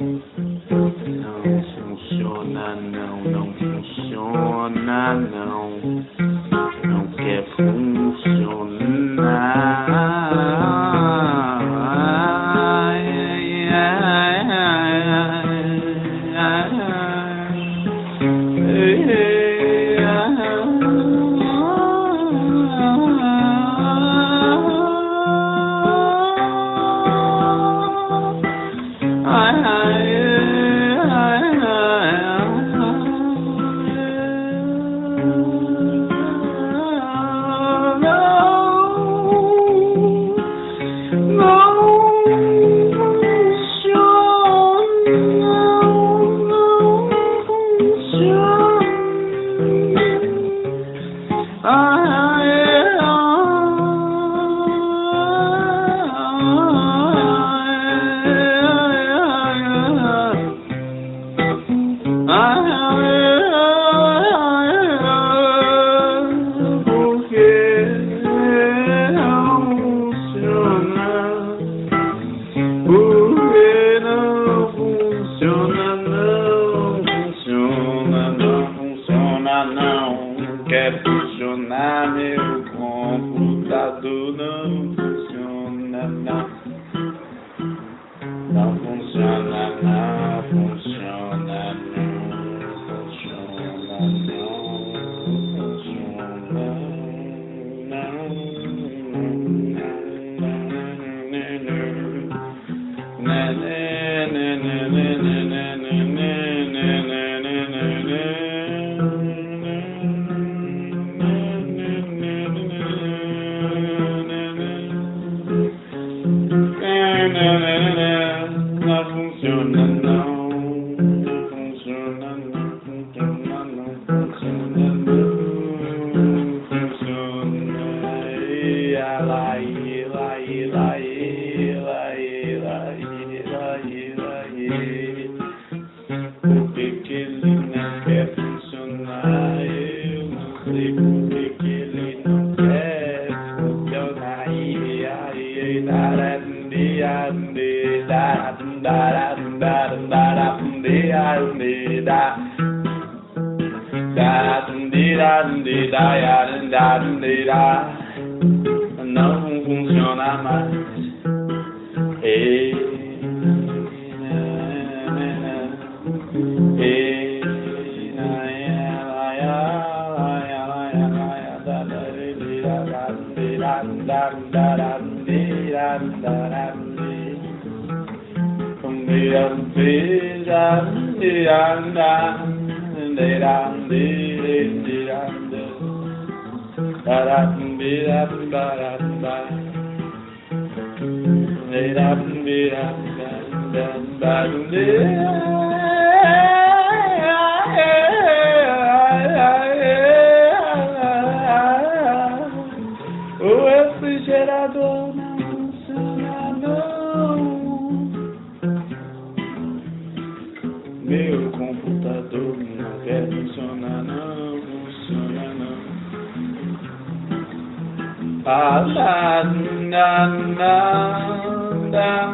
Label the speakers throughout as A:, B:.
A: Não funciona, não, não funciona, não. now E lá, e lá, e lá, e lá, Yang Ei, O refrigerador não funciona, não. Meu computador não quer funcionar, não funciona, não. Ah, da, da, da,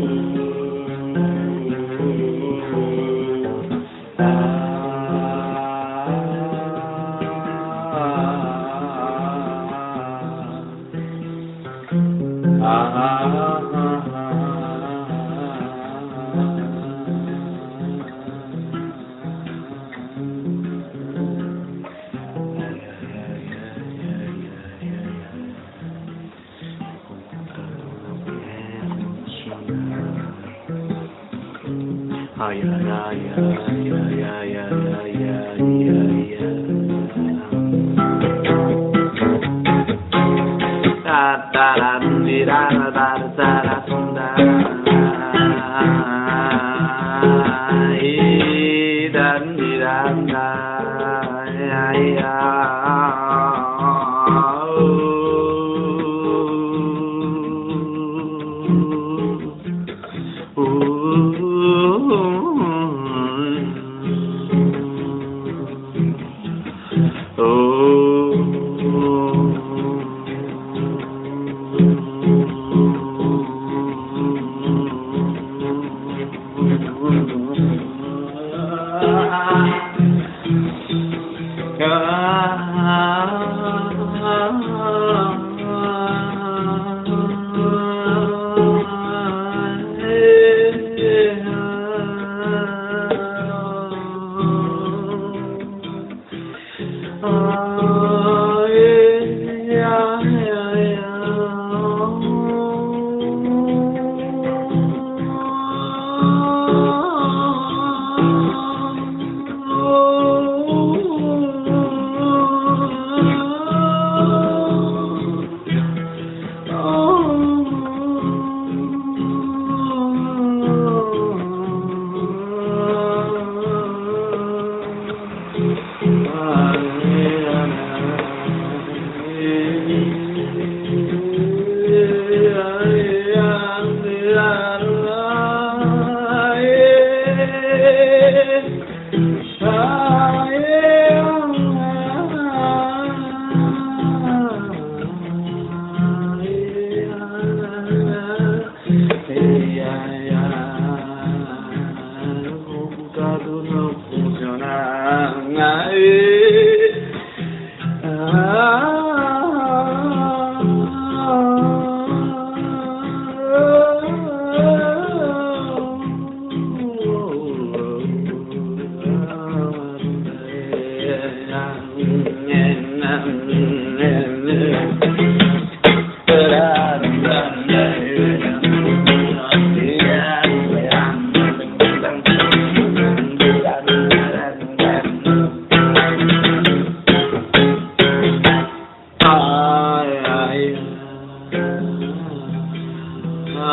A: Thank you. Oh yeah, yeah, yeah, yeah, yeah, yeah, yeah, yeah. Da da da da da. 음.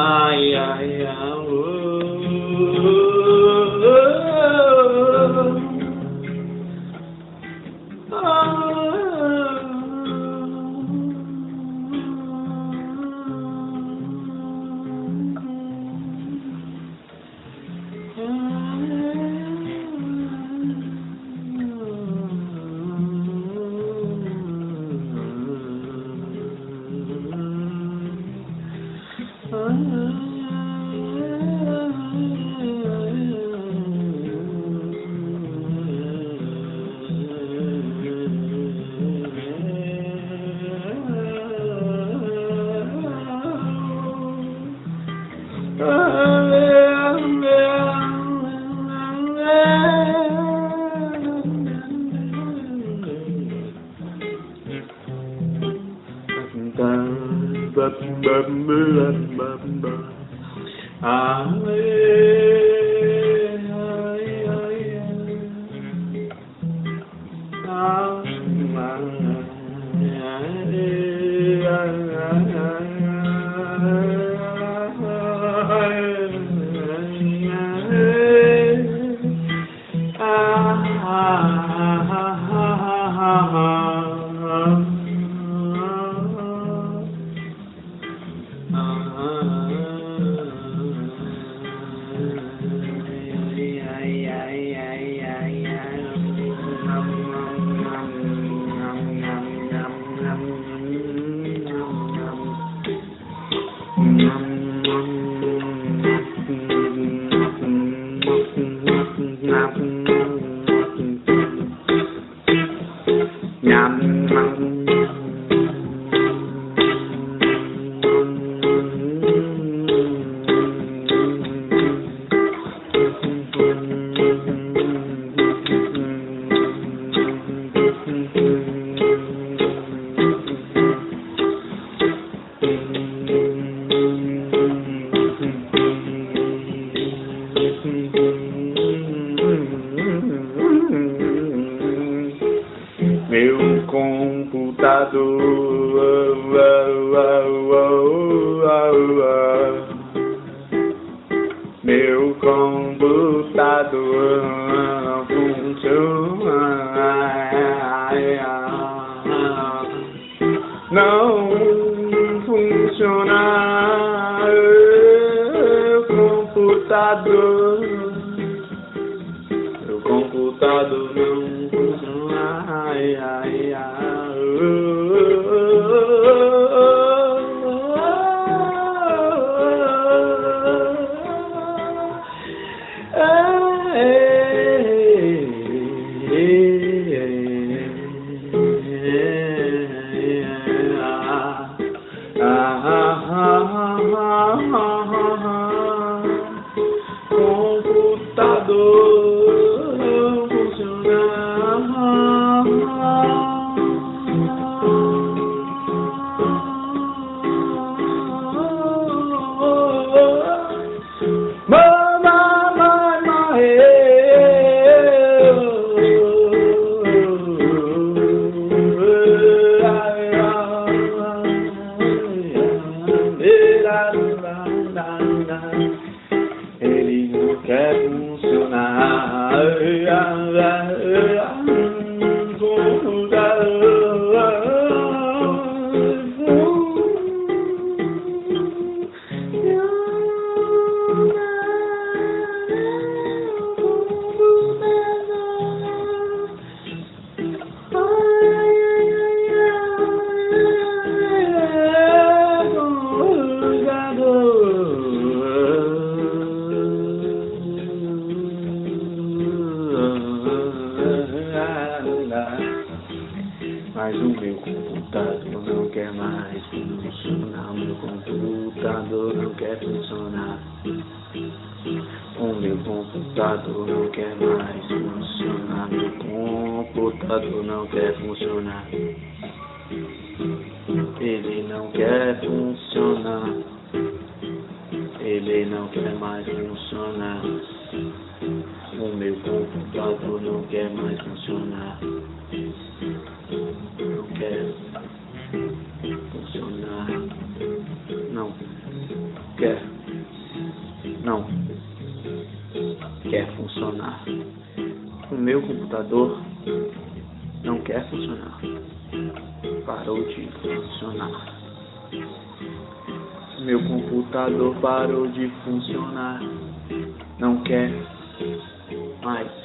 A: ay ay ay Não funciona. Computador. Meu computador não funciona. Ai, ai. Ele não quer funcionar. Mas o meu computador não quer mais funcionar. Meu computador não quer funcionar. O meu computador não quer mais funcionar. Meu computador não quer funcionar. Ele não quer funcionar. Ele não quer mais funcionar. O meu computador não quer mais funcionar. Meu computador não quer funcionar. Parou de funcionar. Meu computador parou de funcionar. Não quer mais